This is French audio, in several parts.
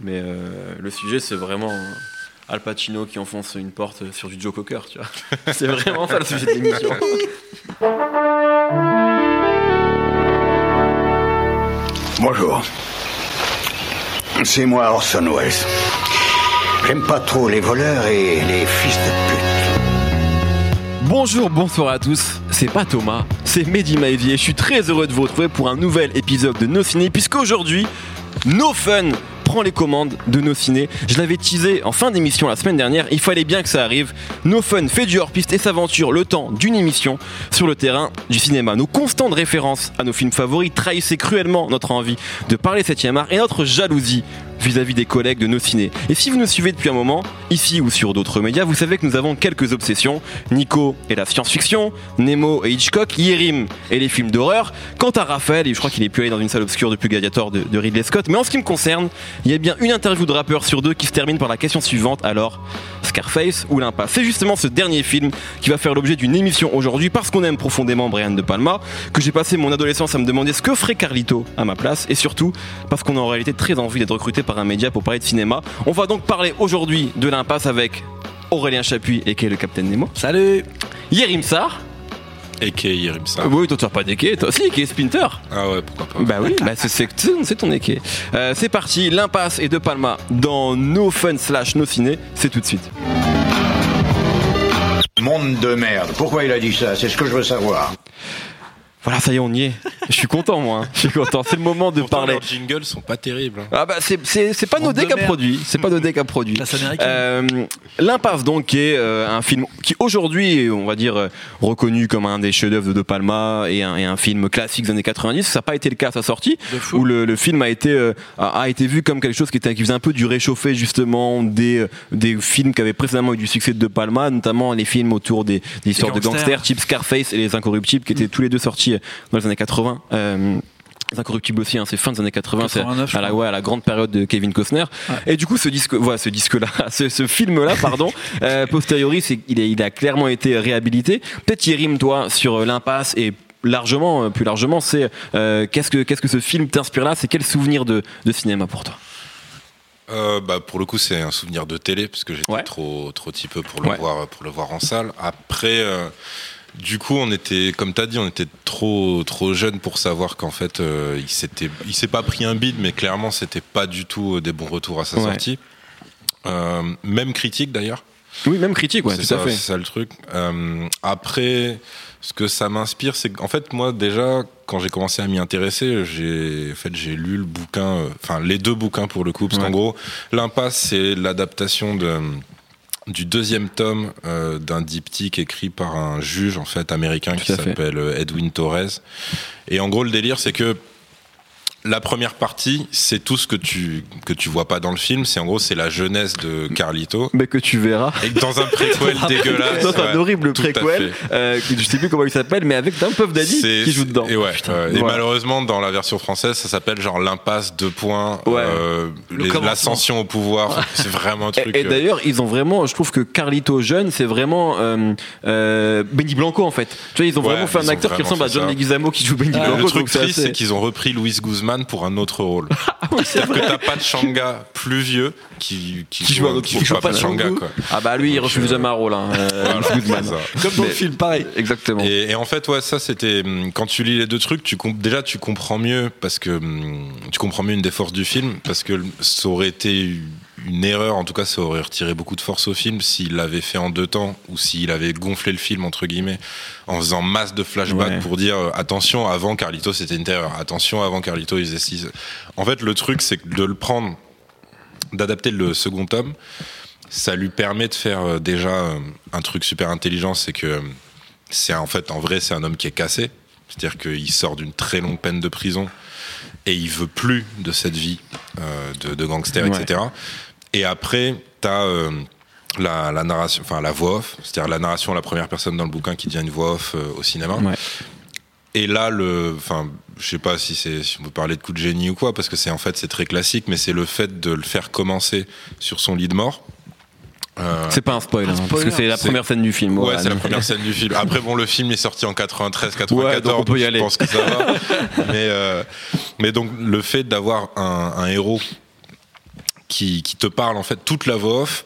Mais euh, le sujet, c'est vraiment Al Pacino qui enfonce une porte sur du Joe Cocker, tu vois. c'est vraiment ça le sujet de l'émission. Bonjour. C'est moi Orson Welles. J'aime pas trop les voleurs et les fils de pute. Bonjour, bonsoir à tous, c'est pas Thomas, c'est Mehdi Maivier. Je suis très heureux de vous retrouver pour un nouvel épisode de No Ciné, puisqu'aujourd'hui, No Fun les commandes de nos ciné. Je l'avais teasé en fin d'émission la semaine dernière, il fallait bien que ça arrive. No Fun fait du hors-piste et s'aventure le temps d'une émission sur le terrain du cinéma. Nos constantes références à nos films favoris trahissaient cruellement notre envie de parler 7ème art et notre jalousie vis-à-vis des collègues de nos ciné. Et si vous nous suivez depuis un moment, ici ou sur d'autres médias, vous savez que nous avons quelques obsessions. Nico et la science-fiction, Nemo et Hitchcock, Yerim et les films d'horreur. Quant à Raphaël, et je crois qu'il est plus allé dans une salle obscure depuis Gladiator de, de Ridley Scott. Mais en ce qui me concerne, il y a bien une interview de rappeur sur deux qui se termine par la question suivante. Alors, Scarface ou l'impasse? C'est justement ce dernier film qui va faire l'objet d'une émission aujourd'hui parce qu'on aime profondément Brian De Palma, que j'ai passé mon adolescence à me demander ce que ferait Carlito à ma place et surtout parce qu'on a en réalité très envie d'être recruté par un média pour parler de cinéma. On va donc parler aujourd'hui de l'impasse avec Aurélien Chapuis et qui est le Capitaine Nemo. Salut Yerim Sar. Et qui est Yerim Sarr. Oui, toi tu as pas d'équé, toi aussi, qui est Splinter. Ah ouais, pourquoi pas. Bah oui, bah c'est- c'est c'est ton équé. Euh, c'est parti, l'impasse et De Palma dans No Fun slash No Ciné, c'est tout de suite. Monde de merde. Pourquoi il a dit ça? C'est ce que je veux savoir. Voilà, ça y est, on y est. Je suis content, moi. hein. Je suis content. C'est le moment de Pourtant, parler. leurs jingles sont pas terribles. hein. Ah bah c'est c'est c'est pas Monde Nodé de qui a merde. produit, c'est pas Nodé produit. Euh, L'impasse donc qui est euh, un film qui aujourd'hui est, on va dire euh, reconnu comme un des chefs-d'œuvre de De Palma et un, et un film classique des années 90. Ça n'a pas été le cas à sa sortie où le, le film a été euh, a, a été vu comme quelque chose qui était qui faisait un peu du réchauffé justement des des films qui avaient précédemment eu du succès de De Palma, notamment les films autour des, des histoires de gangsters. gangsters, type Scarface et Les Incorruptibles qui étaient tous les deux sortis dans les années 80. Euh, les Incorruptibles aussi, hein, c'est fin des années 80, c'est 89, je à la, crois. ouais, à la grande période de Kevin Costner. Et du coup, ce disque, voilà, ce disque-là, ce, ce film-là, pardon, euh, posteriori, c'est, il, est- il a clairement été réhabilité. Peut-être Yerim, toi, sur euh, l'impasse et largement, euh, plus largement, c'est euh, qu'est-ce que qu'est-ce que ce film t'inspire là? C'est quel souvenir de, de cinéma pour toi? Euh, bah, pour le coup, c'est un souvenir de télé, parce que j'étais Ouais. trop, trop petit peu pour le, Ouais. voir, pour le voir en salle. Après, euh, du coup, on était, comme tu as dit, on était trop, trop jeunes pour savoir qu'en fait, euh, il s'est pas pris un bide, mais clairement, c'était pas du tout euh, des bons retours à sa Ouais. sortie. Euh, même critique d'ailleurs. Oui, même critique, ouais, c'est tout ça, à fait. c'est ça le truc. Euh, après, ce que ça m'inspire, c'est qu'en fait, moi, déjà, quand j'ai commencé à m'y intéresser, j'ai en fait, j'ai lu le bouquin, enfin, les deux bouquins pour le coup, parce Ouais. qu'en gros, L'Impasse, c'est l'adaptation de du deuxième tome euh, d'un diptyque écrit par un juge en fait américain qui Tout s'appelle euh, Edwin Torres. Et en gros, le délire, c'est que la première partie, c'est tout ce que tu que tu vois pas dans le film. C'est en gros, c'est la jeunesse de Carlito. Mais que tu verras. Et que dans un préquel dégueulasse. Dans un ouais, horrible préquel, euh, je sais plus comment il s'appelle, mais avec d'un Puff Daddy qui joue dedans. Et, ouais, ouais. Et Voilà. malheureusement, dans la version française, ça s'appelle genre l'impasse deux points, Ouais. euh, Le l'ascension au pouvoir. c'est vraiment un truc. Et, et euh, d'ailleurs, ils ont vraiment, je trouve que Carlito jeune, c'est vraiment euh, euh, Benny Blanco en fait. Tu vois, ils ont Ouais, vraiment fait un acteur qui ressemble à John. Leguizamo qui joue Benny le Blanco. truc donc c'est triste, c'est qu'ils ont repris Louis Guzman pour un autre rôle. C'est-à-dire que t'as pas de Shanga plus vieux qui, qui, Qui joue un autre- qui joue pas pas de de Shanga, Django. quoi. Ah bah lui, il refuse euh, un rôle. Hein, euh, Voilà. Comme dans le film, pareil. Exactement. Et, et en fait, ouais, ça c'était hum, quand tu lis les deux trucs, tu déjà tu comprends mieux parce que hum, tu comprends mieux une des forces du film parce que ça aurait été une erreur, en tout cas, ça aurait retiré beaucoup de force au film s'il l'avait fait en deux temps ou s'il avait gonflé le film entre guillemets en faisant masse de flashbacks Ouais. pour dire euh, attention avant Carlito c'était une terreur, attention avant Carlito il faisait ci. En fait, le truc c'est de le prendre, d'adapter le second tome, ça lui permet de faire euh, déjà euh, un truc super intelligent, c'est que c'est en fait en vrai c'est un homme qui est cassé, c'est-à-dire qu'il sort d'une très longue peine de prison et il veut plus de cette vie euh, de, de gangster, Ouais. etc. Et après, t'as euh, la, la narration, enfin la voix off, c'est-à-dire la narration à la première personne dans le bouquin qui devient une voix off euh, au cinéma. Ouais. Et là, le, enfin, je sais pas si c'est, si on peut parler de coup de génie ou quoi, parce que c'est en fait c'est très classique, mais c'est le fait de le faire commencer sur son lit de mort. Euh, C'est pas un spoil, hein, parce spoiler. que c'est la première scène du film. Ouais, voilà. c'est la première scène du film. Après, bon, le film est sorti en 93, 94. Ouais, donc on peut y je aller. pense que ça va. mais, euh, mais donc, le fait d'avoir un, un héros qui, qui te parle en fait toute la voix off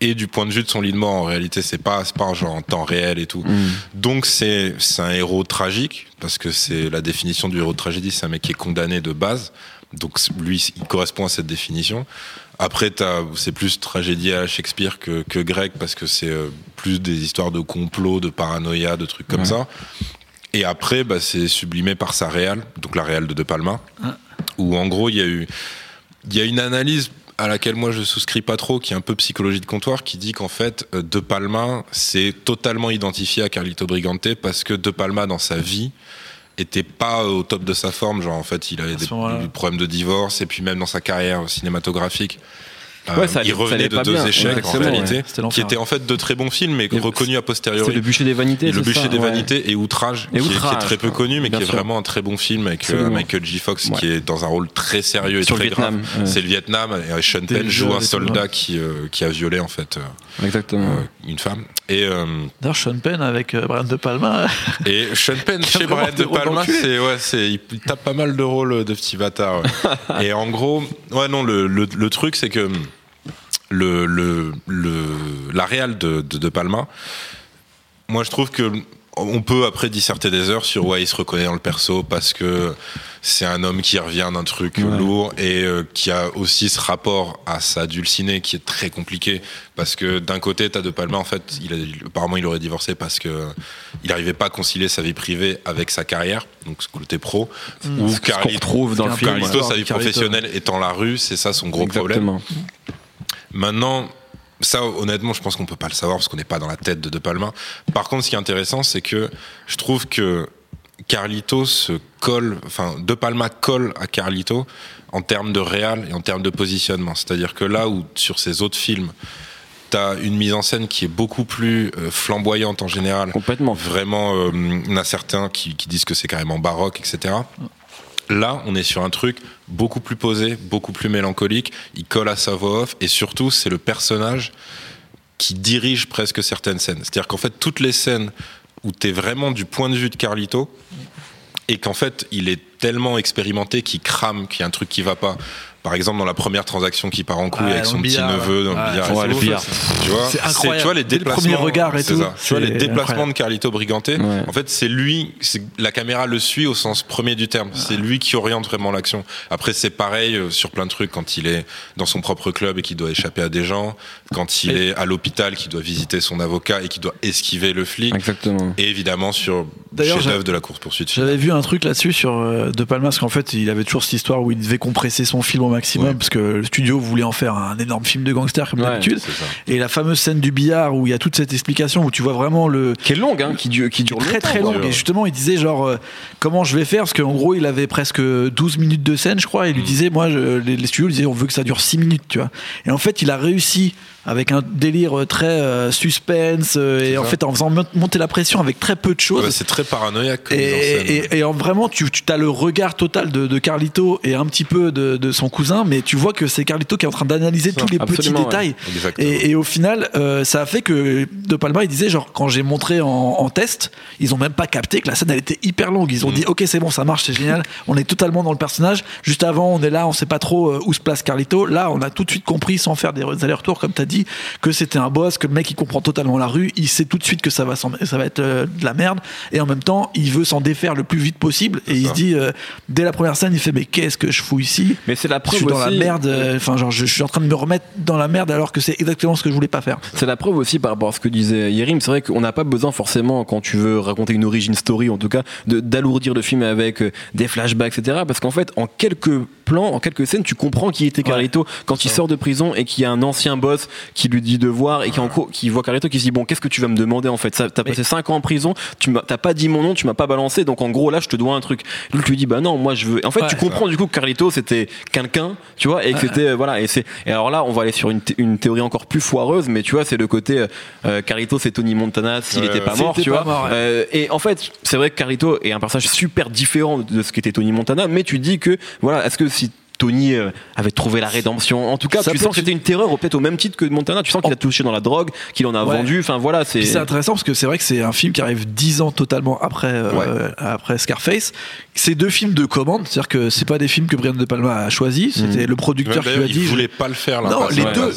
et du point de vue de son lit de mort en réalité c'est pas c'est pas un genre en temps réel et tout. Donc c'est c'est un héros tragique parce que c'est la définition du héros de tragédie c'est un mec qui est condamné de base. Donc lui il correspond à cette définition. Après c'est plus tragédie à Shakespeare que que grec parce que c'est euh, plus des histoires de complot de paranoïa de trucs comme Ouais. ça. Et après bah, c'est sublimé par sa réal donc la réal de De Palma où en gros il y a eu il y a une analyse à laquelle moi je souscris pas trop, qui est un peu psychologie de comptoir, qui dit qu'en fait euh, De Palma c'est totalement identifié à Carlito Brigante parce que De Palma dans sa vie était pas au top de sa forme, genre en fait il avait des, des problèmes de divorce et puis même dans sa carrière cinématographique. Euh, Ouais, ça allait- il revenait de deux bien, échecs en réalité, ouais. Qui étaient en fait de très bons films, mais reconnus a C'est posteriori. le bûcher des vanités. Le c'est bûcher ça des Ouais. vanités et Outrage, Et qui, est- qui Outrage, est très peu connu, mais bien qui est vraiment un très bon film avec euh. Michael J. Fox, qui est dans un rôle très sérieux et Sur très Vietnam, grave. C'est le Vietnam, et Sean Penn joue un soldat qui, euh, qui a violé en fait euh, Exactement. une femme. Et, D'ailleurs, Sean Penn avec Brian De Palma. et Sean Penn chez Brian De Palma, c'est ouais, c'est il tape pas mal de rôles de petit bâtard. et en gros, ouais non, le truc c'est que le, le, le la réal de, de De Palma, moi je trouve que on peut après disserter des heures sur ouais il se reconnaît dans le perso parce que c'est un homme qui revient d'un truc Ouais. lourd et euh, qui a aussi ce rapport à sa dulcinée qui est très compliqué parce que d'un côté t'as De Palma en fait il a, apparemment il aurait divorcé parce que il n'arrivait pas à concilier sa vie privée avec sa carrière donc ce côté pro ou Ce qu'on Carlito, retrouve dans le film. Carlito, sa vie Carlito. professionnelle étant la rue c'est ça son gros problème Exactement. Maintenant, ça, honnêtement, je pense qu'on peut pas le savoir parce qu'on n'est pas dans la tête de De Palma. Par contre, ce qui est intéressant, c'est que je trouve que Carlito se colle, enfin, De Palma colle à Carlito en termes de réal et en termes de positionnement. C'est-à-dire que là où, sur ses autres films, t'as une mise en scène qui est beaucoup plus euh, flamboyante en général, Complètement. Vraiment, euh, il y en a certains qui, qui disent que c'est carrément baroque, etc. Là, on est sur un truc beaucoup plus posé, beaucoup plus mélancolique. Il colle à sa voix off et surtout, c'est le personnage qui dirige presque certaines scènes. C'est-à-dire qu'en fait, toutes les scènes où tu es vraiment du point de vue de Carlito et qu'en fait, il est tellement expérimenté qu'il crame, qu'il y a un truc qui va pas. Par exemple, dans la première transaction qui part en couille Ouais, avec son petit neveu dans ouais. le billard. Ouais, le billard. Tu vois, C'est. Tu vois les le déplacements. premier regard et tout, ça. Tu vois les déplacements incroyable. de Carlito Briganté. Ouais. En fait, c'est lui, c'est- la caméra le suit au sens premier du terme. C'est lui qui oriente vraiment l'action. Après, c'est pareil euh, sur plein de trucs quand il est dans son propre club et qu'il doit échapper à des gens, quand il Et- est à l'hôpital, qu'il doit visiter son avocat et qu'il doit esquiver le flic. Exactement. Et évidemment sur D'ailleurs, chef-d'œuvre de la course poursuite. J'avais vu un truc là-dessus sur euh, De Palma, parce qu'en fait, il avait toujours cette histoire où il devait compresser son film au maximum, Ouais. parce que le studio voulait en faire un énorme film de gangster, comme Ouais, d'habitude. Et la fameuse scène du billard où il y a toute cette explication où tu vois vraiment le. Qui est longue, hein, qui dure, qui dure Très très quoi. long. Et justement, il disait genre euh, comment je vais faire? Parce qu'en gros, il avait presque 12 minutes de scène, je crois. Et il lui Mm. disait, moi, je- les, les studios lui disaient, on veut que ça dure 6 minutes, tu vois. Et en fait, il a réussi avec un délire très euh, suspense euh, et en fait en faisant mon- monter la pression avec très peu de choses. Ouais, c'est très paranoïaque comme Et, scène. et- et en vraiment, tu, tu as le regard total de, de Carlito et un petit peu de, de son cousin, mais tu vois que c'est Carlito qui est en train d'analyser tous les petits ouais. détails. Et, et au final, euh, ça a fait que De Palma, il disait, genre, quand j'ai montré en, en test, ils ont même pas capté que la scène, elle était hyper longue. Ils ont Mm. dit, ok, c'est bon, ça marche, c'est génial, on est totalement dans le personnage. Juste avant, on est là, on sait pas trop euh, où se place Carlito. Là, on a tout de suite compris, sans faire des allers-retours, comme tu as dit, que c'était un boss, que le mec, il comprend totalement la rue, il sait tout de suite que ça va, ça va être euh, de la merde. Et en même temps, il veut s'en défaire le plus vite possible. Et il se dit, euh, dès la première scène, il fait, mais qu'est-ce que je fous ici? Mais c'est la je preuve suis dans la merde, euh, enfin genre je, je suis en train de me remettre dans la merde alors que c'est exactement ce que je voulais pas faire. C'est la preuve aussi par rapport à ce que disait Yerim. C'est vrai qu'on n'a pas besoin forcément, quand tu veux raconter une origin story, en tout cas, d'alourdir le film avec des flashbacks, etc. Parce qu'en fait, en quelques plans, en quelques scènes, tu comprends qui était Carlito quand il sort de prison et qu'il y a un ancien boss qui lui dit de voir et qui, en gros, qui voit Carlito qui se dit bon, qu'est-ce que tu vas me demander en fait? Ça, T'as passé 5 ans en prison, tu m'as t'as pas dit mon nom, tu m'as pas balancé, donc en gros là, je te dois un truc. Lui, tu lui dis bah non, moi je veux. En fait, Ouais. tu comprends du coup que Carlito c'était quelqu'un, tu vois, et que c'était euh, voilà. Et c'est et alors là, on va aller sur une, thé- une théorie encore plus foireuse, mais tu vois, c'est le côté euh, euh, Carlito, c'est Tony Montana s'il était pas mort, tu pas vois. mort, ouais. Euh, et en fait, c'est vrai que Carlito est un personnage super différent de ce qu'était Tony Montana, mais tu dis que voilà, est-ce que si Tony euh, avait trouvé la rédemption. En tout cas, Ça tu sens que c'était une terreur, peut-être au même titre que Montana. Tu sens qu'il a touché dans la drogue, qu'il en a Ouais. vendu. Enfin voilà, c'est. Intéressant parce que c'est vrai que c'est un film qui arrive dix ans totalement après, euh, après Scarface. C'est deux films de commande, c'est-à-dire que c'est pas des films que Brian De Palma a choisi, c'était le producteur qui lui a il dit. voulait pas le faire. Non, l'impasse, les ouais. deux,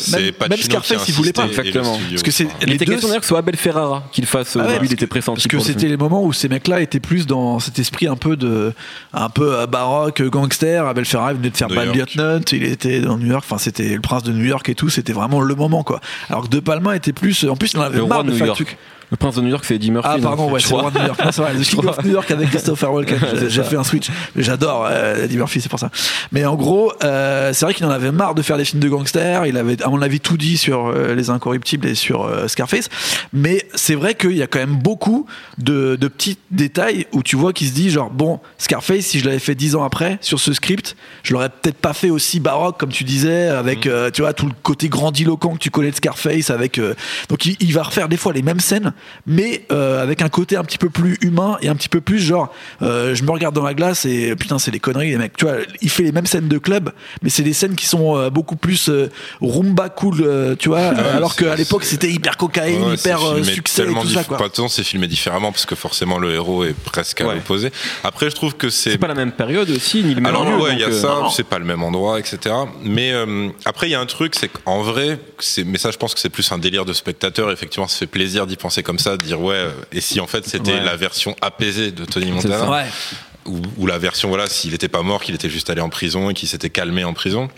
même- Scarface, il voulait pas. le Exactement. studio. Parce que c'est- Il les était deux, question d'ailleurs que ce soit Abel Ferrara qu'il fasse. Ah ouais, lui, il était pressenti. Parce que c'était les moments où ces mecs-là étaient plus dans cet esprit un peu de, un peu euh, baroque, gangster. Abel Ferrara venait de faire York. Lieutenant, il était dans New York, enfin c'était le prince de New York et tout, c'était vraiment le moment quoi. Alors que De Palma était plus, en plus il en avait Le marre de faire le truc. Le prince de New York, c'est Eddie Murphy. Ah pardon, ouais, c'est New York. C'est vrai, King of New York avec Christopher Walken. J'ai- fait un switch. J'adore euh, Eddie Murphy, c'est pour ça. Mais en gros, euh, c'est vrai qu'il en avait marre de faire des films de gangsters. Il avait, à mon avis, tout dit sur euh, Les Incorruptibles et sur euh, Scarface. Mais c'est vrai qu'il y a quand même beaucoup de, de petits détails où tu vois qu'il se dit genre bon, Scarface, si je l'avais fait dix ans après sur ce script, je l'aurais peut-être pas fait aussi baroque comme tu disais, avec euh, tu vois tout le côté grandiloquent que tu connais de Scarface, avec donc il, il va refaire des fois les mêmes scènes, mais euh, avec un côté un petit peu plus humain et un petit peu plus genre euh, je me regarde dans la glace et putain c'est des conneries les mecs, tu vois, il fait les mêmes scènes de club, mais c'est des scènes qui sont euh, beaucoup plus euh, rumba cool, euh, tu vois, alors qu'à l'époque c'était hyper cocaïne, Ouais, hyper succès et tellement tout ça quoi. Pas de temps, c'est filmé différemment parce que forcément le héros est presque à Ouais. l'opposé. Après, je trouve que c'est C'est pas la même période aussi, ni le même Alors lieu, ouais, il y a euh, ça, c'est pas le même endroit, etc. Mais euh, après, il y a un truc, c'est qu'en vrai, c'est, mais ça, je pense que c'est plus un délire de spectateur. Effectivement, ça fait plaisir d'y penser comme ça, de dire ouais. euh, Et si en fait c'était Ouais. la version apaisée de Tony Montana. Ouais. ou, ou la version voilà, s'il était pas mort, qu'il était juste allé en prison et qu'il s'était calmé en prison.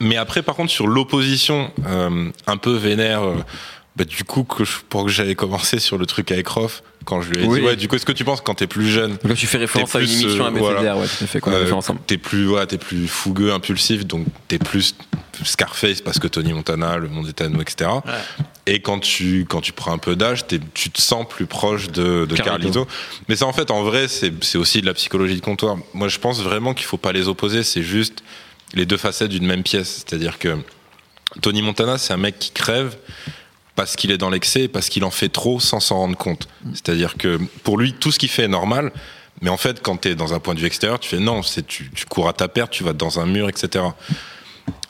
Mais après, par contre, sur l'opposition euh, un peu vénère. Euh, bah, du coup, que je, pour que j'avais commencé sur le truc avec Roth, quand je lui ai Oui. dit, ouais, du coup, est-ce que tu penses quand t'es plus jeune, là, tu fais référence à une plus, émission euh, à voilà. ouais, tout à fait, qu'on euh, ensemble. T'es plus, ouais, t'es plus fougueux, impulsif, donc t'es plus Scarface parce que Tony Montana, le monde est à nous, etc. Et quand tu, quand tu prends un peu d'âge, tu te sens plus proche de, de Carlito. Carlito. Mais ça, en fait, en vrai, c'est c'est aussi de la psychologie de comptoir. Moi, je pense vraiment qu'il faut pas les opposer. C'est juste les deux facettes d'une même pièce. C'est-à-dire que Tony Montana, c'est un mec qui crève parce qu'il est dans l'excès, parce qu'il en fait trop sans s'en rendre compte. C'est-à-dire que pour lui, tout ce qu'il fait est normal. Mais en fait, quand tu es dans un point de vue extérieur, tu fais non, c'est tu, tu cours à ta perte, tu vas dans un mur, etc.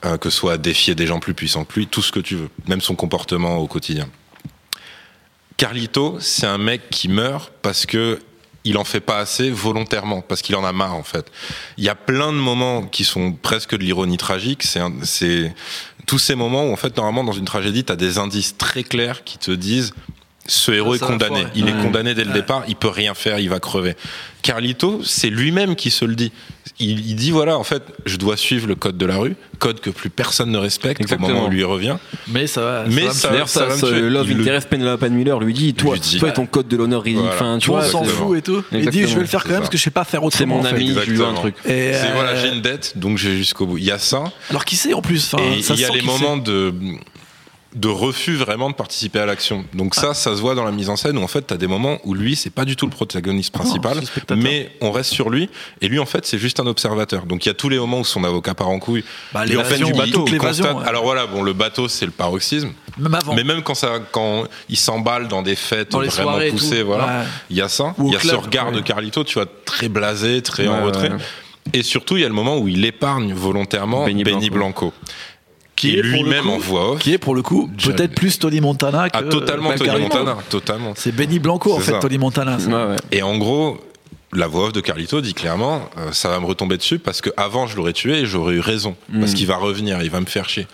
Euh, que ce soit défier des gens plus puissants que lui, tout ce que tu veux, même son comportement au quotidien. Carlito, c'est un mec qui meurt parce que il en fait pas assez volontairement, parce qu'il en a marre en fait. Il y a plein de moments qui sont presque de l'ironie tragique. C'est tous ces moments où en fait normalement dans une tragédie, tu as des indices très clairs qui te disent ce héros est condamné. Il est condamné dès le Ouais. départ. Il peut rien faire. Il va crever. Carlito, c'est lui-même qui se le dit. Il, il dit voilà, en fait, je dois suivre le code de la rue, code que plus personne ne respecte Exactement. au moment où lui revient. Mais ça va. Mais va ça-. D'ailleurs, ça, va ça, tuer. Love Il le- Interest Penelope Miller lui dit Toi, lui dit. toi et ton code de l'honneur ridicule. Voilà. Tu Toi, vois, on s'en fout et tout. Il dit je vais le faire quand C'est même ça. parce que je sais pas faire c'est autrement. mon en fait. ami, je lui veux un truc. Et, C'est euh, voilà, j'ai une dette, donc j'ai jusqu'au bout. Il y a ça. Alors qui sait en plus ça il y a les moments de de refus vraiment de participer à l'action. Donc Ah. ça, ça se voit dans la mise en scène où en fait, tu as des moments où lui, c'est pas du tout le protagoniste principal, mais on reste sur lui et lui en fait, c'est juste un observateur. Donc il y a tous les moments où son avocat part en couille. Bah, et en fait, il- bateau, il constate- ouais. Alors voilà, bon, le bateau, c'est le paroxysme, Même avant. mais même quand ça quand il s'emballe dans des fêtes Dans vraiment poussées, voilà, Ouais. il y a ça, il y a ce regard ouais. de Carlito, tu vois, très blasé, très en retrait. Et surtout, il y a le moment où il épargne volontairement Benny Benny, Blanco. Blanco. Qui, Qui est lui-même coup- en voix off. Qui est pour le coup peut-être plus Tony Montana que. Ah, totalement Tony. Montana, totalement. C'est Benny Blanco en fait, ça. Tony Montana. ça. Ouais, ouais. Et en gros, la voix off de Carlito dit clairement, euh, ça va me retomber dessus parce que avant je l'aurais tué et j'aurais eu raison parce qu'il va revenir, il va me faire chier.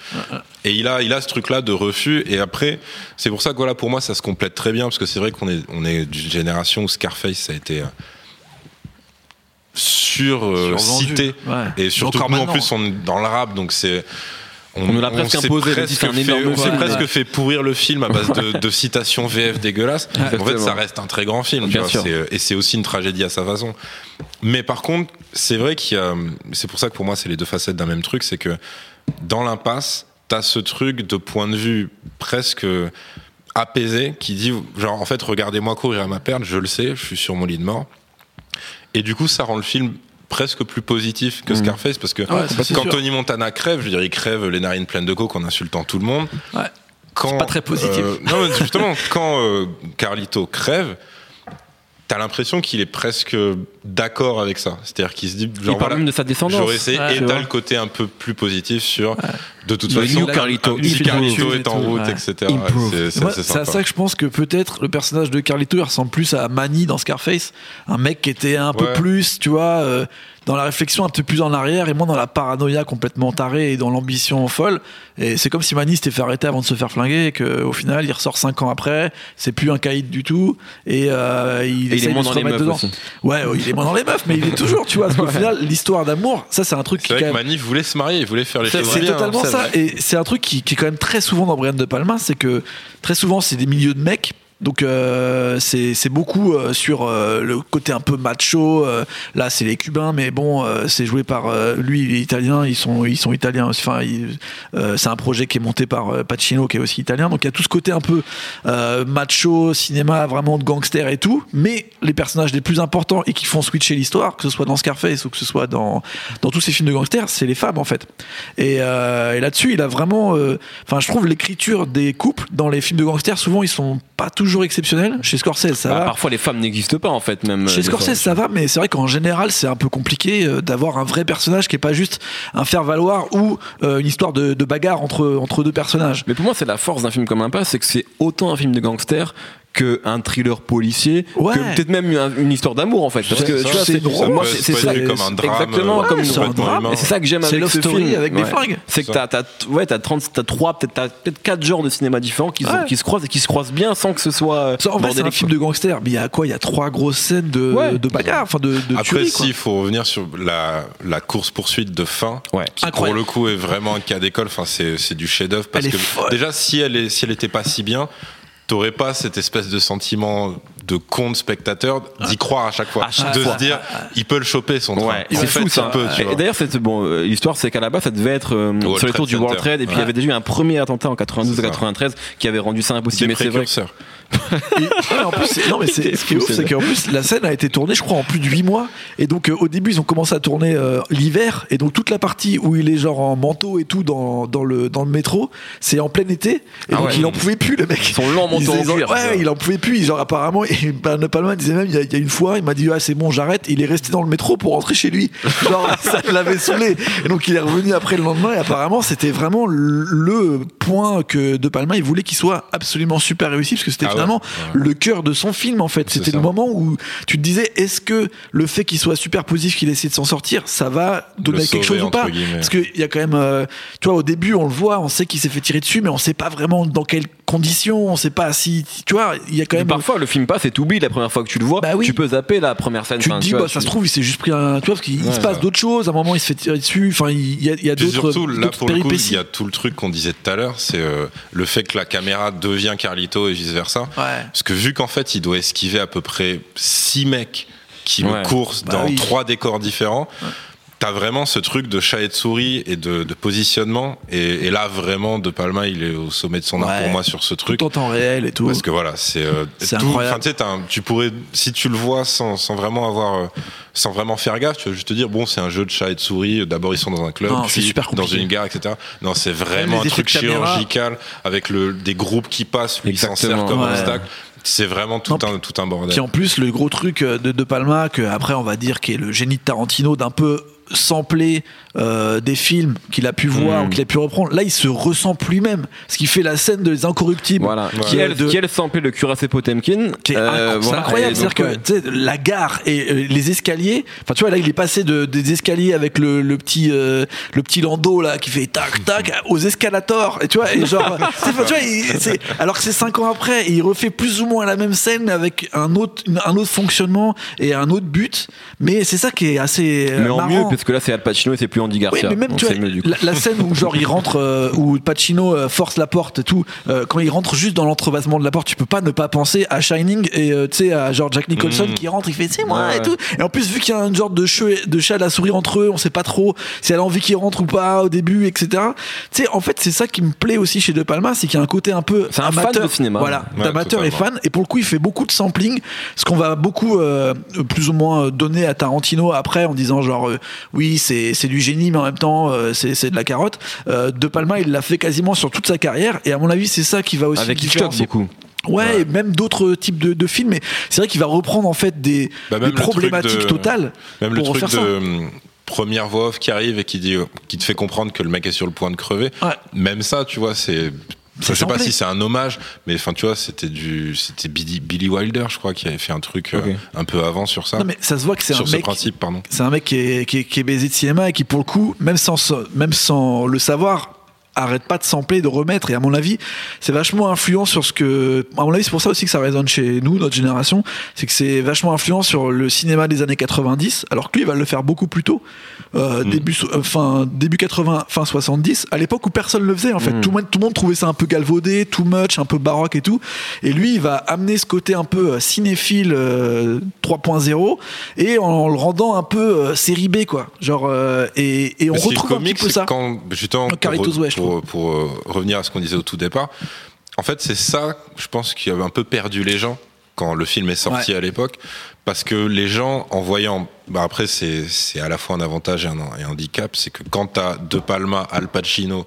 Et il a, il a ce truc-là de refus. Et après, c'est pour ça que voilà, pour moi, ça se complète très bien parce que c'est vrai qu'on est, on est d'une génération où Scarface ça a été euh, sur euh, cité Ouais. et surtout nous en plus on est dans le rap donc c'est On nous l'a presque s'est imposé, presque c'est un fait- énorme on s'est film. presque fait pourrir le film à base de, de citations VF dégueulasses. en fait, ça reste un très grand film, tu Bien vois, sûr. c'est- et c'est aussi une tragédie à sa façon. Mais par contre, c'est vrai qu'il y a, c'est pour ça que pour moi, c'est les deux facettes d'un même truc, c'est que dans l'impasse, t'as ce truc de point de vue presque apaisé qui dit, genre, en fait, regardez-moi courir à ma perte, je le sais, je suis sur mon lit de mort. Et du coup, ça rend le film presque plus positif que Scarface parce que Mm. Ouais, quand sûr. Tony Montana crève, je veux dire, il crève les narines pleines de coke en insultant tout le monde. Ouais. Quand, pas très positif. euh, non, mais justement, quand euh, Carlito crève, t'as l'impression qu'il est presque d'accord avec ça. C'est-à-dire qu'il se dit, Il genre, parle voilà, même de sa descendance. j'aurais essayé. Ouais, et t'as le côté un peu plus positif sur, de toute Le façon, new Carlito, improve. Carlito est en route, ouais. etc. C'est- à ça que je pense que peut-être le personnage de Carlito il ressemble plus à Manny dans Scarface, un mec qui était un peu plus, tu vois, euh, dans la réflexion un peu plus en arrière et moins dans la paranoïa complètement tarée et dans l'ambition folle. Et c'est comme si Manny s'était fait arrêter avant de se faire flinguer et qu'au final il ressort cinq ans après, c'est plus un caïd du tout et euh, il Et il essaye est moins de se dans les remettre meufs dedans. aussi. Ouais, il est moins dans les meufs, mais il est toujours, tu vois, parce qu'au final l'histoire d'amour, ça c'est un truc qui C'est vrai quand que même- Manif voulait se marier, il voulait faire les c'est choses c'est bien. totalement hein, ça. vrai. Et c'est un truc qui, qui est quand même très souvent dans Brian De Palma, c'est que très souvent c'est des milieux de mecs. Donc euh, c'est beaucoup euh, sur euh, le côté un peu macho. euh, là c'est les Cubains, mais bon c'est joué par lui il est italien. Ils sont ils sont italiens. Enfin c'est un projet qui est monté par Pacino qui est aussi italien. Donc il y a tout ce côté un peu macho, cinéma vraiment de gangster et tout. Mais les personnages les plus importants et qui font switcher l'histoire, que ce soit dans Scarface ou que ce soit dans dans tous ces films de gangsters, c'est les femmes en fait. Et, là-dessus, il a vraiment. Enfin, je trouve l'écriture des couples dans les films de gangsters, souvent, ils sont pas toujours exceptionnels. Chez Scorsese, ça Bah, va. parfois les femmes n'existent pas en fait même. Chez euh, fois. Scorsese, ça va, mais c'est vrai qu'en général, c'est un peu compliqué euh, d'avoir un vrai personnage qui est pas juste un faire-valoir ou euh, une histoire de, de bagarre entre, entre deux personnages. Mais pour moi, c'est la force d'un film comme Impasse, c'est que c'est autant un film de gangster qu'un thriller policier, Ouais. que peut-être même une, une histoire d'amour en fait. Parce que Ouais, tu ça, vois, c'est c'est drôle. Ça moi, c'est ça. comme un drame, Exactement, euh, comme c'est un drame. Et c'est ça que j'aime C'est avec ce film. avec des fringues. C'est que t'as, t'as, ouais, t'as 30, t'as trois, peut-être, t'as peut-être quatre genres de cinéma différents qui, sont- Ouais. qui se croisent et qui se croisent bien sans que ce soit. euh, Ça, en vrai, c'est un film de gangster, mais il y a quoi? Il y a trois grosses scènes de, Ouais. de bagarre, enfin de, de Après, tuerie, quoi. s'il faut revenir sur la, la course-poursuite de fin, Ouais. qui pour le coup est vraiment un cas d'école, enfin, c'est, c'est du chef-d'œuvre. Parce que déjà, si elle, est, si elle était pas si bien, t'aurais pas cette espèce de sentiment de con de spectateur d'y croire à chaque fois. À chaque de fois. se dire, il peut le choper son train. Ouais, c'est fou c'est ça. un peu, tu Et d'ailleurs, cette, bon, euh, l'histoire, c'est qu'à la base, ça devait être euh, World sur les Trade tours du World. Trade, et puis il y avait déjà eu un premier attentat en 92 C'est ça. 93 qui avait rendu ça impossible. Des Mais c'est vrai. Et- en plus, non, mais c'est, ce qui est ouf, c'est qu'en plus, la scène a été tournée, je crois, en plus de 8 mois. Et donc, euh, au début, ils ont commencé à tourner euh, l'hiver. Et donc, toute la partie où il est genre en manteau et tout dans, dans, le, dans le métro, c'est en plein été. Et Ah donc, ouais. il en pouvait plus, le mec. Son long manteau Ils- en cuir, Ouais, il en pouvait plus. Genre, apparemment, et De Palma disait même, il y, a, il y a une fois, il m'a dit, ah, c'est bon, j'arrête. Il est resté dans le métro pour rentrer chez lui. Genre, ça l'avait saoulé. Et donc, il est revenu après le lendemain. Et apparemment, c'était vraiment le, point que De Palma, il voulait qu'il soit absolument super réussi parce que c'était Ah finalement Ouais. le cœur de son film en fait. C'était le moment où tu te disais est-ce que le fait qu'il soit super positif, qu'il essaie de s'en sortir, ça va donner quelque chose ou pas? guillemets. Parce qu'il y a quand même, euh, tu vois, au début on le voit, on sait qu'il s'est fait tirer dessus, mais on sait pas vraiment dans quelles conditions, on sait pas si, tu vois, il y a quand Mais même. parfois, le film passe et t'oublies la première fois que tu le vois. Bah oui. Tu peux zapper la première scène. tu te dis, vois, bah, ça tu- se trouve, il s'est juste pris un. Tu vois, parce qu'il Ouais, se passe ouais. d'autres choses. À un moment, il se fait tirer dessus. Enfin, il y a, il y a d'autres. surtout, là, pour le coup, il péripéties. y a tout le truc qu'on disait tout à l'heure, c'est euh, le fait que la caméra devient Carlito et vice versa. Ouais. Parce que vu qu'en fait, il doit esquiver à peu près six mecs qui Ouais. le coursent Bah dans oui. trois décors différents. T'as vraiment ce truc de chat et de souris et de, de positionnement. Et, et là, vraiment, De Palma, il est au sommet de son art Ouais. pour moi sur ce truc. Tout en temps réel et tout. Parce que voilà, c'est euh, incroyable. un- tu pourrais, si tu le vois sans, sans vraiment avoir, euh, sans vraiment faire gaffe, tu vas juste te dire bon, c'est un jeu de chat et de souris. D'abord, ils sont dans un club, Non, puis super dans une gare, etc. Non, c'est vraiment un truc chirurgical avec le des groupes qui passent, lui s'en sert comme Ouais. obstacle. C'est vraiment tout Non, un tout un bordel. Puis en plus, le gros truc euh, de De Palma, que après on va dire qui est le génie de Tarantino, d'un peu sampler euh, des films qu'il a pu voir ou qu'il a pu reprendre. Là, il se ressent plus lui-même. Ce qui fait la scène de Les Incorruptibles. Voilà. Ouais. Qui, elle, De- qui elle samplait le cuirassé Potemkin. qui est Euh, voilà. incroyable. C'est-à-dire que ouais. la gare et euh, les escaliers. Enfin, tu vois, là, il est passé de, des escaliers avec le, le petit euh, le petit landau là qui fait tac tac aux escalators. Et tu vois, et genre, tu vois, il- alors que c'est cinq ans après, et il refait plus ou moins la même scène mais avec un autre un autre fonctionnement et un autre but. Mais c'est ça qui est assez Mais en marrant. mieux, parce que là, c'est Al Pacino et c'est plus Andy Oui, Garcia. mais même tu vois, la, la scène où genre il rentre, euh, où Pacino euh, force la porte et tout, euh, quand il rentre juste dans l'entrebasement de la porte, tu peux pas ne pas penser à Shining et euh, tu sais à genre Jack Nicholson Mhm. qui rentre, il fait c'est moi Ouais, et tout. Et en plus vu qu'il y a un genre de chat, de chat à la souris entre eux, on sait pas trop si elle a envie qu'il rentre ou pas au début, etc. Tu sais, en fait c'est ça qui me plaît aussi chez De Palma, c'est qu'il y a un côté un peu C'est un fan amateur, de cinéma. voilà, Ouais, d'amateur et fan. Et pour le coup, il fait beaucoup de sampling, ce qu'on va beaucoup euh, plus ou moins donner à Tarantino après en disant genre oui c'est c'est du génie mais en même temps euh, c'est c'est de la carotte. Euh, de Palma il l'a fait quasiment sur toute sa carrière et à mon avis c'est ça qui va aussi Avec le Hitchcock, beaucoup. Ouais, et même d'autres types de, de films. Mais c'est vrai qu'il va reprendre en fait des, Bah, des problématiques de- totales Même le truc de ça. euh, première voix off qui arrive et qui dit, qui te fait comprendre que le mec est sur le point de crever. Ouais. Même ça, tu vois, c'est. Je sais pas si c'est un hommage, mais enfin, tu vois, c'était du, c'était Billy, Billy Wilder, je crois, qui avait fait un truc euh, un peu avant sur ça. Non, mais ça se voit que c'est un sur ce mec. principe, pardon. C'est un mec qui est, qui, est, qui est baisé de cinéma et qui, pour le coup, même sans, même sans le savoir, arrête pas de sampler, de remettre. Et à mon avis, c'est vachement influent sur ce que. À mon avis, c'est pour ça aussi que ça résonne chez nous, notre génération. C'est que c'est vachement influent sur le cinéma des années 90, alors que lui, il va le faire beaucoup plus tôt. Euh, début, so- euh, fin, début 80, fin 70, à l'époque où personne le faisait en fait. Tout, le monde, tout le monde trouvait ça un peu galvaudé, too much, un peu baroque et tout. Et lui, il va amener ce côté un peu euh, cinéphile euh, 3.0 et en, le rendant un peu euh, série B quoi. Genre euh, et, et on retrouve un comique, petit peu ça. Quand, justement, Carlitos Way, je pour, pour, euh, revenir à ce qu'on disait au tout départ, en fait, c'est ça, je pense, qui avait un peu perdu les gens quand le film est sorti à l'époque. Parce que les gens, en voyant. Bah après, c'est c'est à la fois un avantage et un, et un handicap. C'est que quand t'as De Palma, Al Pacino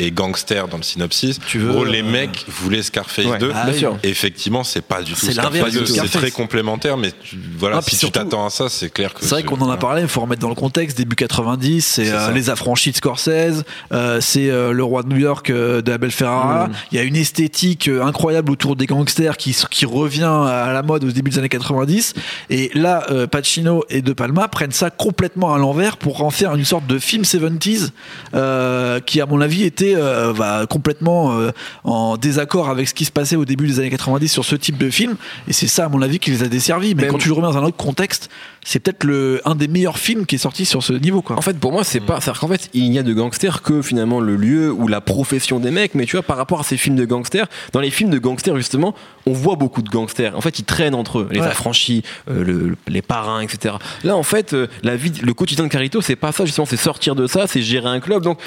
et Gangster dans le synopsis, Tu veux, gros, les euh, mecs voulaient Scarface Ouais, 2. Ah effectivement, c'est pas du tout Scarface de 2. C'est très complémentaire, mais tu- voilà, Ah, si surtout- tu t'attends à ça, c'est clair que. C'est vrai qu'on en a parlé, il faut remettre dans le contexte, début 90, c'est euh, les affranchis de Scorsese, euh, c'est euh, le roi de New York euh, de Abel Ferrara, Mmh. il y a une esthétique incroyable autour des gangsters qui, qui revient à la mode au début des années 90, et là, Pacino et De Palma prennent ça complètement à l'envers pour en faire une sorte de film 70s, euh, qui à mon avis était euh, bah, complètement euh, en désaccord avec ce qui se passait au début des années 90 sur ce type de film, et c'est ça à mon avis qui les a desservis, mais Même- quand tu le remets dans un autre contexte, c'est peut-être le un des meilleurs films qui est sorti sur ce niveau quoi. En fait, pour moi, c'est pas. C'est-à-dire qu'en fait, il n'y a de gangsters que finalement le lieu ou la profession des mecs. Mais tu vois, par rapport à ces films de gangsters, dans les films de gangsters, justement, on voit beaucoup de gangsters. En fait, ils traînent entre eux, les Ouais. affranchis, euh, le- les parrains, etc. Là, en fait, euh, la vie, le quotidien de Carito, c'est pas ça, justement, c'est sortir de ça, c'est gérer un club. Donc,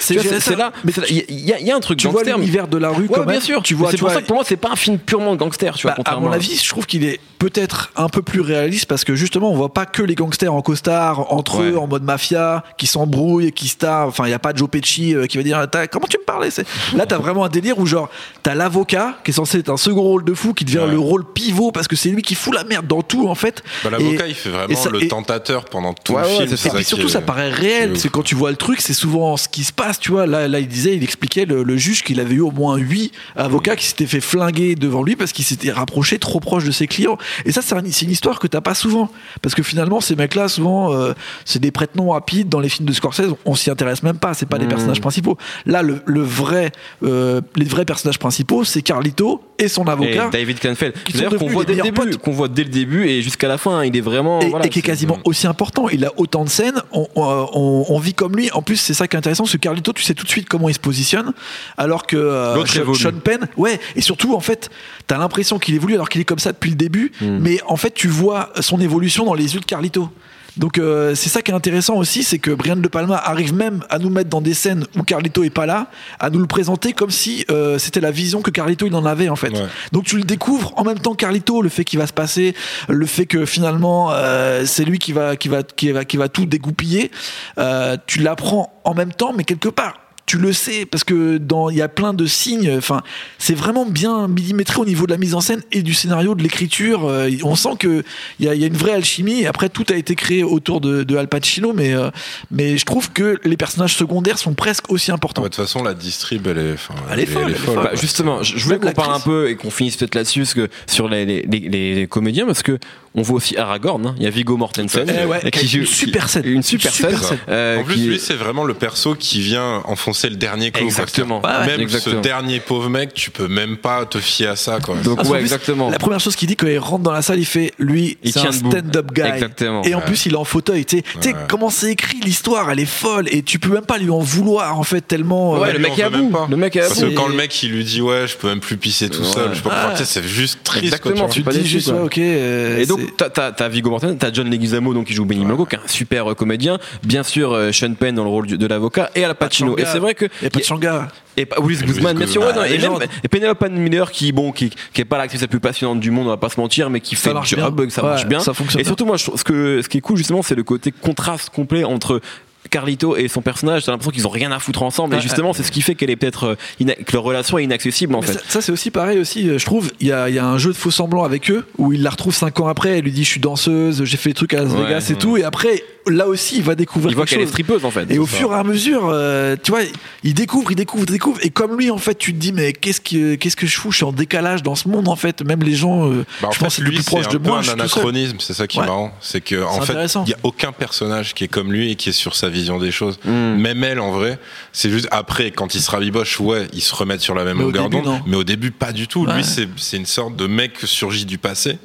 là. Mais c'est là- Il y, a- il y a un truc tu vois gangster. mais- l'univers de la rue Ouais, quand bien sûr. Tu vois, c'est pour vois, ça que pour moi, c'est pas un film purement gangster, tu vois. Bah, à mon avis, je trouve qu'il est peut-être un peu plus réaliste parce que justement, on voit pas que les gangsters en costard entre Ouais. eux en mode mafia qui s'embrouillent, qui se tarent. Enfin, il y a pas Joe Pesci euh, qui va dire T'as- comment tu me parlais Là, t'as vraiment un délire où genre t'as l'avocat qui est censé être un second rôle de fou qui devient Ouais. le rôle pivot parce que c'est lui qui fout la merde dans tout en fait. Bah, L'avocat, il fait vraiment ça- le et- tentateur pendant tout Ouais, le ouais, film. Et puis surtout, ça paraît réel. est C'est quand tu vois le truc, c'est souvent ce qui se passe. Tu vois, là, là, il disait, il expliquait le, le juge qu'il avait eu au moins huit avocats qui s'étaient fait flinguer devant lui parce qu'il s'était rapproché trop proche de ses clients. Et ça, c'est un- c'est une histoire que t'as pas souvent, parce que finalement, ces mecs-là, souvent, euh, c'est des prête-noms rapides dans les films de Scorsese. On s'y intéresse même pas. C'est pas les Mmh. personnages principaux. Là, le, le vrai, euh, les vrais personnages principaux, c'est Carlito et son Et avocat. David sont d'ailleurs qu'on voit dès le début, qu'on voit dès le début et jusqu'à la fin, hein, il est vraiment et, voilà, et qui est quasiment aussi important. Il a autant de scènes, on, on- on- on vit comme lui. En plus, c'est ça qui est intéressant, parce que Carlito, tu sais tout de suite comment il se positionne, alors que euh. Sean Penn, ouais, et surtout, en fait, t'as l'impression qu'il évolue alors qu'il est comme ça depuis le début, Hmm. mais en fait, tu vois son évolution dans les yeux de Carlito. Donc euh, c'est ça qui est intéressant aussi, c'est que Brian De Palma arrive même à nous mettre dans des scènes où Carlito est pas là, à nous le présenter comme si euh, c'était la vision que Carlito il en avait en fait. Ouais. Donc tu le découvres en même temps Carlito, le fait qu'il va se passer, le fait que finalement euh, c'est lui qui va qui va qui va qui va tout dégoupiller. Euh, tu l'apprends en même temps, mais quelque part. Tu le sais parce que dans il y a plein de signes. Enfin, c'est vraiment bien millimétré au niveau de la mise en scène et du scénario, de l'écriture. Euh, on sent que il y a, il y a une vraie alchimie. Et après, tout a été créé autour de, de Al Pacino, mais euh, mais je trouve que les personnages secondaires sont presque aussi importants. De toute façon, la distrib, elle est, enfin, Elle est folle, elle est folle. Bah, justement, je je voulais qu'on parle un peu et qu'on finisse peut-être là-dessus parce que sur les, les, les- les comédiens parce que on voit aussi Aragorn, hein. il y a Viggo Mortensen. Eh ouais, et qui a une super scène. une super scène. scène. euh, En plus, qui- lui, c'est vraiment le perso qui vient enfoncer le dernier clou. Exactement. Ouais, Même exactement. ce dernier pauvre mec, tu peux même pas te fier à ça. Quoi. donc Ah, ouais plus, exactement. La première chose qu'il dit quand il rentre dans la salle, il fait lui, Il c'est tient un stand-up guy. Exactement. Et en Ouais. plus, il est en fauteuil. Tu sais, Tu sais Ouais. comment c'est écrit l'histoire, elle est folle et tu peux même pas lui en vouloir en fait tellement. Ouais, euh, le lui, mec est à bout. pas. Le mec est à Parce bout. que quand le mec il lui dit ouais, je peux même plus pisser tout Ouais. seul, je sais pas pourquoi, tu sais, c'est juste triste. Exactement, tu dis juste ouais, ok. euh, Et donc, c'est- t'as, t'as Viggo Mortensen, t'as John Leguizamo donc qui joue Benny Blanco, qui est un super euh, comédien. Bien sûr, euh, Sean Penn dans le rôle de l'avocat et Al Pacino. Et c'est vrai que et Pachanga. Et pas Willis Willis Guzman, bien sûr, Ah, et, même, et Penelope Miller qui, bon, qui, qui est pas l'actrice la plus passionnante du monde, on va pas se mentir, mais qui Ça fait le marche job, bien. ça marche bien. ça fonctionne et surtout, moi, ce, que, ce qui est cool, justement, c'est le côté contraste complet entre Carlito et son personnage, t'as l'impression qu'ils ont rien à foutre ensemble. Et justement, c'est ce qui fait qu'elle est peut-être euh, que leur relation est inaccessible en Mais fait. ça, ça, c'est aussi pareil aussi, euh, je trouve. Il y a, y a un jeu de faux semblant avec eux où il la retrouve cinq ans après. Elle lui dit je suis danseuse, j'ai fait des trucs à Las Ouais, Vegas et tout. Et après, là aussi, il va découvrir Il voit qu'elle est chose. strippeuse en fait. Et au C'est ça. fur et à mesure, euh, tu vois, il découvre, il découvre, il découvre. Et comme lui, en fait, tu te dis, mais qu'est-ce que, qu'est-ce que je fous? Je suis en décalage dans ce monde, en fait. Même les gens, euh, Bah, en je fait, pense, que le lui, plus c'est proche un de moi, un tout seul. anachronisme, c'est ça qui Ouais. est marrant. C'est que, en C'est fait, il n'y a aucun personnage qui est comme lui et qui est sur sa vision des choses. Mm. Même elle, en vrai, c'est juste après, quand il se rabiboche, ouais, ils se remettent sur la même longueur d'onde. Mais au début, pas du tout. Ouais. Lui, c'est c'est une sorte de mec surgi du passé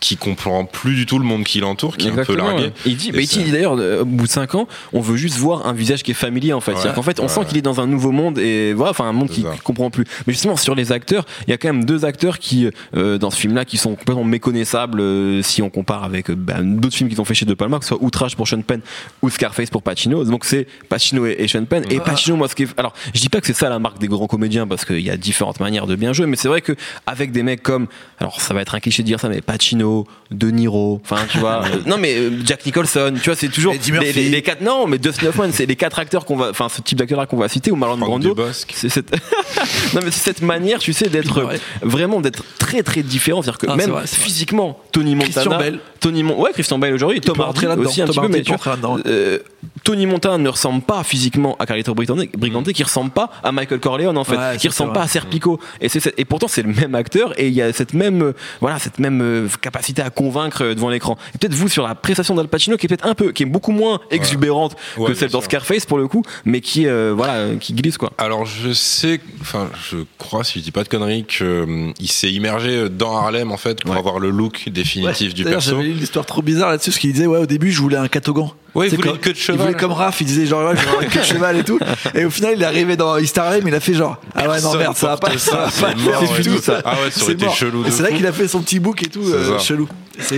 qui comprend plus du tout le monde qui l'entoure, qui est un peu largué. ouais. Il dit, bah, il dit d'ailleurs, euh, au bout de 5 ans, on veut juste voir un visage qui est familier en fait. Ouais, qu'en fait, on ouais, sent qu'il est dans un nouveau monde et voilà, enfin un monde qu'il comprend plus. Mais justement, sur les acteurs, il y a quand même deux acteurs qui, euh, dans ce film-là, qui sont complètement méconnaissables euh, si on compare avec bah, d'autres films qu'ils ont fait chez De Palma, que ce soit Outrage pour Sean Penn ou Scarface pour Pacino. Donc c'est Pacino et, et Sean Penn. Et Ah. Pacino, moi, ce qui est... alors, je dis pas que c'est ça la marque des grands comédiens parce qu'il y a différentes manières de bien jouer, mais c'est vrai que avec des mecs comme, alors ça va être un cliché de dire ça, mais Pacino, De Niro, enfin tu vois, euh, non mais euh, Jack Nicholson, tu vois, c'est toujours les, les- les quatre, non, mais Dustin Hoffman, c'est les quatre acteurs qu'on va, enfin ce type d'acteur là qu'on va citer ou Marlon Brando. C'est cette, non mais c'est cette manière, tu sais, d'être vraiment d'être très très différent, c'est-à-dire que Ah, même vrai, physiquement, Tony Montana, Christian Bale. Tony Mon, ouais Christian Bale aujourd'hui, Tom Hardy aussi un Tom petit peu, mais tu vois, euh, Tony Montana ne ressemble pas physiquement à Carlito Brigante, Brigante qui ressemble pas à Michael Corleone en fait, Ouais, qui ressemble pas à. Serpico. Et c'est et pourtant c'est le même acteur et il y a cette même euh, voilà cette même euh, capacité à convaincre euh, devant l'écran. Et peut-être vous sur la prestation d'Al Pacino qui est peut-être un peu qui est beaucoup moins exubérante Ouais, que celle dans. Scarface pour le coup, mais qui euh, voilà euh, qui glisse quoi. Alors je sais, enfin je crois si je dis pas de conneries qu'il s'est immergé dans Harlem en fait pour avoir le look définitif du perso. J'avais une histoire trop bizarre là-dessus, parce qu'il disait, ouais, au début, je voulais un catogan. Ouais, il voulait comme- une queue de Il cheval. voulait comme Raph, il disait genre, ouais, je une queue de cheval et tout. Et au final, il est arrivé dans East Harlem, il a fait genre, ah ouais, non, merde, ça va pas, porte ça va ça, pas c'est tout, ça. Ah ouais, ça aurait été chelou Et c'est là qu'il a fait son petit book et tout, euh, ça. chelou.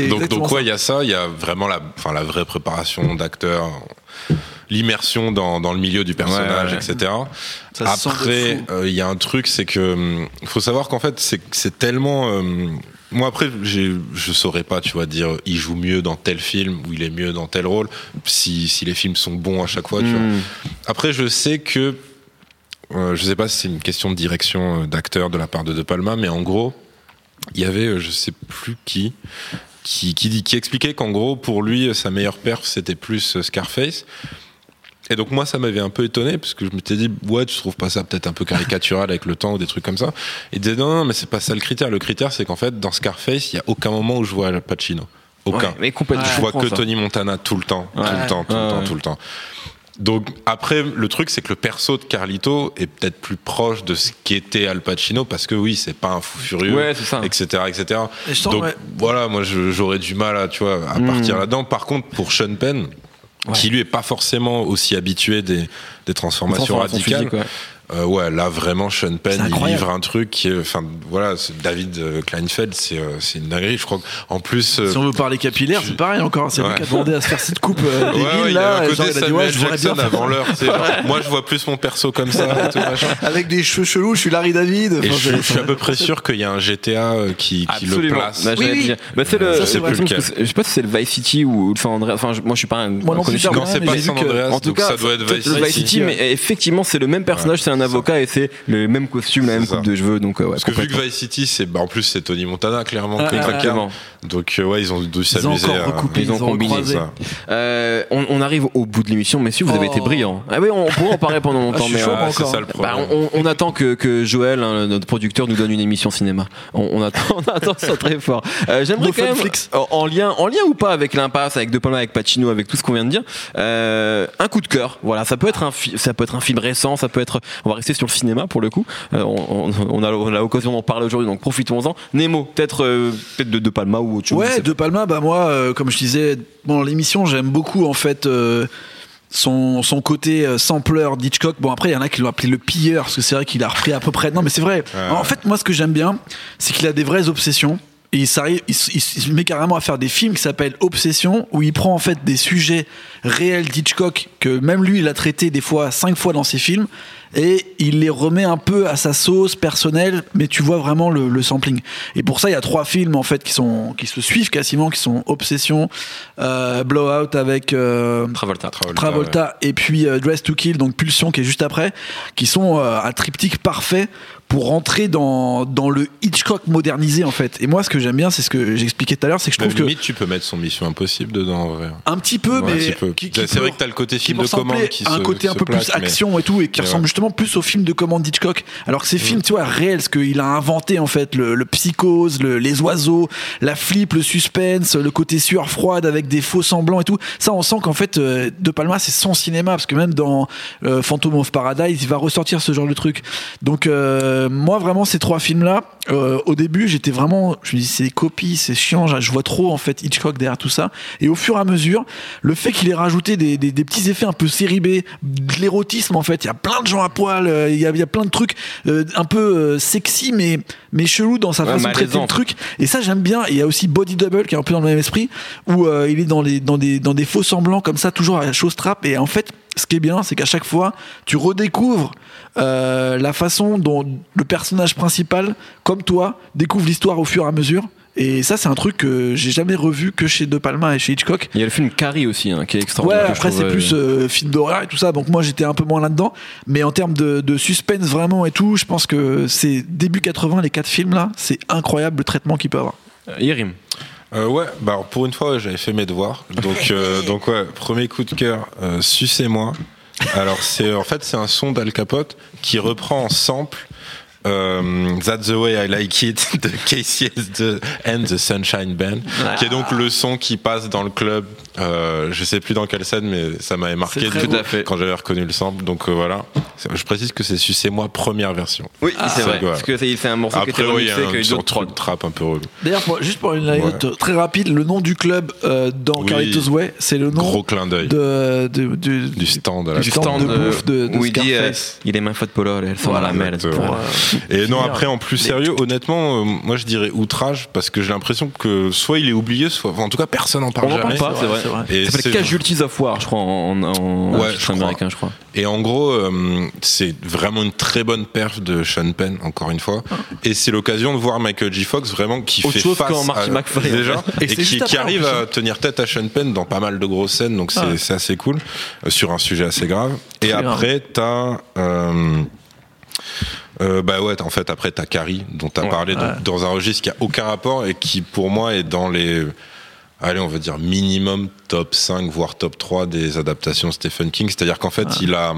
Donc, donc ça. ouais, il y a ça, il y a vraiment la, enfin, la vraie préparation d'acteur, l'immersion dans, dans le milieu du personnage, Ouais, ouais. etc. Ça Après, euh, il y a un truc, c'est que hum, faut savoir qu'en fait, c'est c'est tellement. hum, moi après, je saurais pas, tu vois, dire il joue mieux dans tel film ou il est mieux dans tel rôle, si, si les films sont bons à chaque fois. Tu vois. Mm. Après, je sais que, euh, je sais pas si c'est une question de direction euh, d'acteur de la part de De Palma, mais en gros, il y avait, euh, je sais plus qui, qui, qui, dit- qui expliquait qu'en gros, pour lui, sa meilleure perf, c'était plus euh, Scarface. Et donc moi, ça m'avait un peu étonné, parce que je m'étais dit, ouais, tu trouves pas ça peut-être un peu caricatural avec le temps ou des trucs comme ça? Il disait, non, non, mais c'est pas ça le critère. Le critère, c'est qu'en fait, dans Scarface, il y a aucun moment où je vois Al Pacino. Aucun. Ouais, mais complètement. Je vois que ça. Tony Montana tout le temps, tout le temps, tout le temps, tout le temps. Donc après, le truc, c'est que le perso de Carlito est peut-être plus proche de ce qu'était Al Pacino, parce que oui, c'est pas un fou furieux, Ouais, c'est ça. etc., etc. Et Donc ouais. voilà, moi j'aurais du mal à, tu vois, à Mm. partir là-dedans. Par contre, pour Sean Penn, qui lui est pas forcément aussi habitué des, des transformations Transformation radicales, physique, ouais. Euh, ouais, là vraiment Sean Penn, C'est il livre un truc qui, est- enfin voilà, c'est David euh, Kleinfeld, c'est euh, c'est une dinguerie. Je crois qu'en plus, euh, Si on veut parler capillaire, c'est pareil encore. C'est lui Ouais. qui a demandé à se faire cette coupe euh, Ouais, ouais, il y là. avait un genre, côté il a dit, Samuel ouais, Jackson avant l'heure. Moi, je vois plus mon perso comme ça. et tout, machin. Avec des cheveux chelous, je suis Larry David. Et Enfin, je, c'est- je suis à peu près sûr qu'il y a un GTA qui, qui le place. Bah, Oui, oui. Bah, c'est le. Je sais c'est lequel. c'est- Je pas si c'est le Vice City ou le San Andreas. Enfin, moi, je suis pas un. Moi non c'est pas San Andreas, En tout cas, ça doit être Vice le Vice City. City, mais effectivement, c'est le même personnage, c'est un avocat et c'est le même costume, la même coupe de cheveux, donc euh, ouais. Parce que vu que Vice City, c'est bah, en plus c'est Tony Montana clairement Ah, que ah. Donc euh, ouais, ils ont dû Ils ont s'amuser. encore à- recoupé, ils ils ont ont combiné ça. Euh, on, on arrive au bout de l'émission, messieurs, vous avez Oh. été brillants. Ah oui, on pourrait en parler pendant Ah, longtemps, suis mais euh, c'est ça le bah, problème. on, on attend que, que Joël, hein, notre producteur, nous donne une émission cinéma. On, on attend, on attend ça très fort. Euh, J'aimerais quand même, en, en lien, en lien ou pas avec l'impasse, avec De Palma, avec Pacino, avec tout ce qu'on vient de dire, euh, un coup de cœur. Voilà, ça peut être un, fi- ça peut être un film récent, ça peut être. On va rester sur le cinéma pour le coup. Euh, on, on- on a, on a l'occasion d'en parler aujourd'hui, donc profitons-en. Nemo, peut-être, euh, peut-être de De Palma ou autre chose. Ouais, De Palma, bah moi, euh, comme je disais, bon, l'émission, j'aime beaucoup en fait euh, son, son côté euh, sampleur d'Hitchcock. Bon, après, il y en a qui l'ont appelé le pilleur, parce que c'est vrai qu'il a repris à peu près. Non, mais c'est vrai. En fait, moi, ce que j'aime bien, c'est qu'il a des vraies obsessions. Et il, s'arrive- il, se- il se met carrément à faire des films qui s'appellent Obsession, où il prend en fait des sujets réels d'Hitchcock que même lui il a traité des fois cinq fois dans ses films, et il les remet un peu à sa sauce personnelle, mais tu vois vraiment le, le sampling. Et pour ça, il y a trois films en fait qui sont qui se suivent quasiment, qui sont Obsession, euh, Blowout avec euh, Travolta. Travolta et puis euh, Dress to Kill, donc Pulsion qui est juste après, qui sont euh, un triptyque parfait pour rentrer dans, dans le Hitchcock modernisé en fait. Et moi, ce que j'aime bien, c'est ce que j'expliquais tout à l'heure, c'est que je Même trouve que limite, tu peux mettre son Mission Impossible dedans, en vrai. un petit peu, Ouais, mais C'est vrai que t'as le côté film de commande qui un se- côté un peu place, plus action et tout, et qui ressemble ouais. justement plus au film de commande d'Hitchcock. Alors que ces films, tu vois, réels, ce qu'il a inventé en fait, le, le psychose, le- les oiseaux, la flip, le suspense, le côté sueur froide avec des faux semblants et tout. Ça, on sent qu'en fait, euh, De Palma, c'est son cinéma, parce que même dans euh, Phantom of Paradise, il va ressortir ce genre de truc. Donc, euh, moi, vraiment, ces trois films-là, euh, au début, j'étais vraiment, je me dis, c'est des copies, c'est chiant, je vois trop en fait Hitchcock derrière tout ça. Et au fur et à mesure, le fait qu'il ait rajouté des, des- des petits effets un peu série B, de l'érotisme en fait, il y a plein de gens à poil, euh, il y a, il y a plein de trucs euh, un peu euh, sexy mais mais chelou dans sa Ouais, façon de traiter le truc. Et ça j'aime bien. Et il y a aussi Body Double qui est un peu dans le même esprit où euh, il est dans les dans des dans des faux semblants comme ça, toujours à la chose trap. Et en fait, ce qui est bien, c'est qu'à chaque fois, tu redécouvres euh, la façon dont le personnage principal, comme toi, découvre l'histoire au fur et à mesure. Et ça, c'est un truc que j'ai jamais revu que chez De Palma et chez Hitchcock. Il y a le film Carrie aussi, hein, qui est Ouais, extraordinaire. je après c'est plus euh, euh, film d'horreur et tout ça, donc moi j'étais un peu moins là-dedans. Mais en termes de, de suspense vraiment et tout, je pense que c'est début 80, les quatre films là, c'est incroyable le traitement qu'il peut avoir. Yerim. Euh, ouais, bah alors pour une fois, j'avais fait mes devoirs. Donc, euh, donc ouais, premier coup de cœur, euh, Sucez-moi. Alors, c'est en fait, c'est un son d'Al Capote qui reprend en sample euh, That's the way I like it de Casey the, and the Sunshine Band, qui est donc le son qui passe dans le club. Euh, je sais plus dans quelle scène, mais ça m'avait marqué Tout à fait. quand j'avais reconnu le sample. Donc euh, voilà, je précise que c'est Sucez-moi première version. Oui, c'est vrai. ouais. Parce que c'est un morceau qui Après, était y a remixé, un qui a eu sur d'autres truc prods. trap un peu relou. D'ailleurs, juste pour une anecdote très rapide, le nom du club euh, dans Oui. Carlitos Way, c'est le nom Gros clin d'œil de, de- de- du stand du stand de bouffe de, où il dit euh, il est main faute polo, sont dans la euh, Et non, après, en plus sérieux, honnêtement, moi je dirais outrage parce que j'ai l'impression que soit il est oublié, soit. en tout cas, personne n'en parle On n'en parle jamais. pas, c'est vrai. C'est vrai. Et Ça s'appelle Casualties of War, je crois, en, en, Ouais, je crois. américain, je crois. Et en gros, euh, c'est vraiment une très bonne perf de Sean Penn, encore une fois. Et c'est l'occasion de voir Michael J. Fox vraiment qui Autre fait chose face qu'en Marty à- McFly, déjà fait. et, qui, arrive à hein. tenir tête à Sean Penn dans pas mal de grosses scènes. Donc c'est Ah. assez cool euh, sur un sujet assez grave. Et après, t'as euh, euh, bah ouais, en fait, après, t'as Carrie, dont t'as Ouais, parlé, donc, dans un registre qui a aucun rapport et qui, pour moi, est dans les, allez, on va dire minimum top 5, voire top 3 des adaptations Stephen King. C'est-à-dire qu'en fait, il a,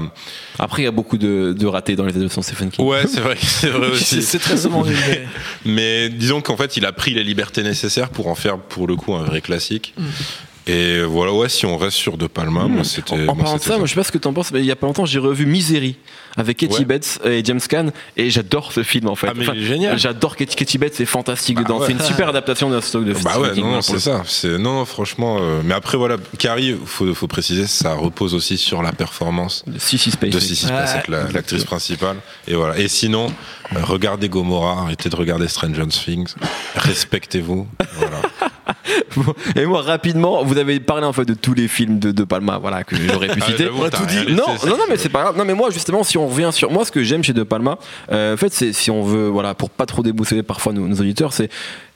Après, il y a beaucoup de, de ratés dans les adaptations Stephen King. ouais, c'est vrai, c'est vrai aussi. c'est très souvent mais- Mais disons qu'en fait, il a pris les libertés nécessaires pour en faire, pour le coup, un vrai classique. Mm. Et voilà, ouais, si on reste sur De Palma, moi, c'était. En, parlant de c'était ça, moi, je sais pas ce que t'en penses, mais il y a pas longtemps, j'ai revu Misery avec Katie Ouais. Bates et James Caan, et j'adore ce film en fait. Ah, mais génial. J'adore Katie, Katie Bates, c'est fantastique Bah dedans. ouais. C'est une super adaptation de stock de Bah Stephen ouais, non, c'est ça. C'est non, non, franchement. euh, mais après, voilà, Carrie, faut, faut préciser, ça repose aussi sur la performance coup. Sissy Space. de Sissy Spacek, la- l'actrice principale. Et voilà. Et sinon, euh, regardez Gomorrah, arrêtez de regarder Stranger Things, respectez-vous. Voilà. Et moi, rapidement, vous avez parlé en fait de tous les films de De Palma, voilà, que j'aurais pu Ah, citer. rien laissé, Non, non, non, mais c'est c'est pas grave. Non, mais moi, justement, si on revient sur moi, ce que j'aime chez De Palma, euh, en fait, c'est si on veut, voilà, pour pas trop déboussoler parfois nos, nos auditeurs, c'est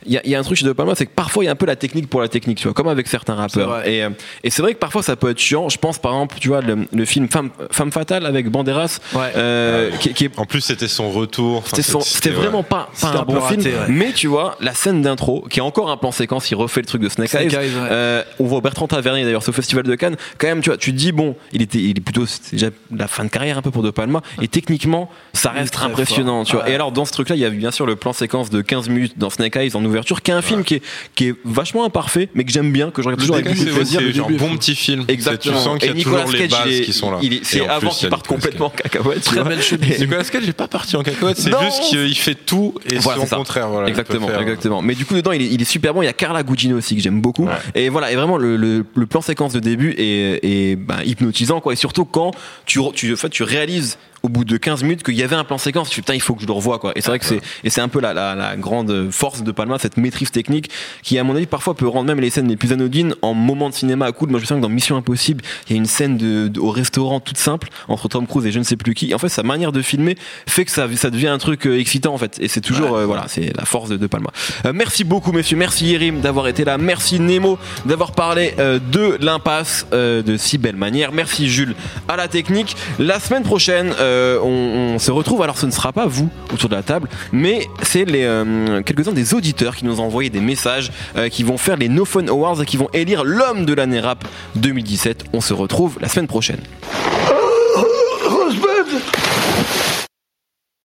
il y, a- il y a un truc chez De Palma, c'est que parfois il y a un peu la technique pour la technique, tu vois, comme avec certains rappeurs. Et, euh, et c'est vrai que parfois ça peut être chiant. Je pense par exemple, tu vois, le, le film Femme, Femme fatale avec Banderas, Ouais. euh, qui, qui est En plus, c'était son retour. Enfin, c'était son- c'était vraiment ouais. pas, pas C'était un un bon raté, film, ouais. mais tu vois, la scène d'intro, qui est encore un plan séquence, il refait le truc de Snake, Snake Eyes. Eyes, ouais. Euh, on voit Bertrand Tavernier d'ailleurs, c'est au Festival de Cannes. Quand même, tu vois, tu te dis, bon, il était, il est plutôt, déjà la fin de carrière un peu pour De Palma, et techniquement, ça reste impressionnant, fort. tu vois. Ouais. Et alors, dans ce truc-là, il y a bien sûr le plan séquence de 15 minutes dans Snake Eyes en ouverture, qui est un film qui est, qui est vachement imparfait, mais que j'aime bien, que je regarde toujours avec beaucoup de plaisir. C'est genre bon petit film. Exactement. Tu sens qu'il y a Nicolas toujours les Cage, bases qui sont là. c'est avant qu'il parte complètement en cacahuète. Très belle chemise. Nicolas Cage, il est pas parti en cacahuète, c'est juste qu'il fait tout et son contraire. Exactement, faire- exactement. Mais du coup, dedans, il est, il est super bon. Il y a Carla Gugino aussi que j'aime beaucoup. Et voilà, et vraiment, le, plan séquence de début est, bah, hypnotisant, quoi. Et surtout quand tu, re- tu, en fait, tu réalises au bout de 15 minutes qu'il y avait un plan séquence. Je suis putain, il faut que je le revoie quoi. Et c'est vrai que c'est et c'est un peu la, la, la grande force de Palma, cette maîtrise technique qui à mon avis parfois peut rendre même les scènes les plus anodines en moment de cinéma à coup. Moi je sens que dans Mission Impossible, il y a une scène de, de- au restaurant toute simple entre Tom Cruise et je ne sais plus qui. Et en fait, sa manière de filmer fait que ça ça devient un truc euh, excitant en fait. Et c'est toujours euh, voilà, c'est la force de, de Palma. Euh, merci beaucoup messieurs, merci Yerim d'avoir été là, merci Nemo d'avoir parlé euh, de l'impasse euh, de si belle manière. Merci Jules à la technique. La semaine prochaine, euh, on, se retrouve. Alors, ce ne sera pas vous autour de la table, mais c'est euh, quelques-uns des auditeurs qui nous ont envoyé des messages, euh, qui vont faire les No Fun Awards et qui vont élire l'homme de l'année rap 2017. On se retrouve la semaine prochaine.